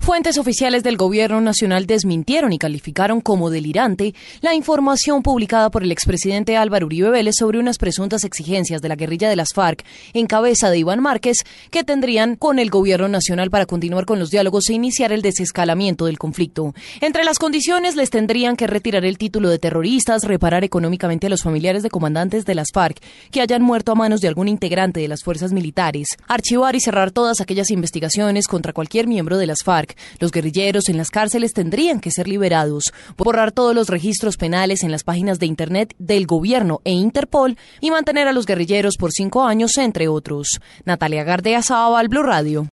Fuentes oficiales del gobierno nacional desmintieron y calificaron como delirante la información publicada por el expresidente Álvaro Uribe Vélez sobre unas presuntas exigencias de la guerrilla de las FARC en cabeza de Iván Márquez que tendrían con el gobierno nacional para continuar con los diálogos e iniciar el desescalamiento del conflicto. Entre las condiciones les tendrían que retirar el título de terroristas, reparar económicamente a los familiares de comandantes de las FARC que hayan muerto a manos de algún integrante de las fuerzas militares, archivar y cerrar todas aquellas investigaciones contra cualquier miembro de las FARC los guerrilleros en las cárceles tendrían que ser liberados, borrar todos los registros penales en las páginas de Internet del gobierno e Interpol y mantener a los guerrilleros por cinco años, entre otros. Natalia Gardea Sábal, Blue Radio.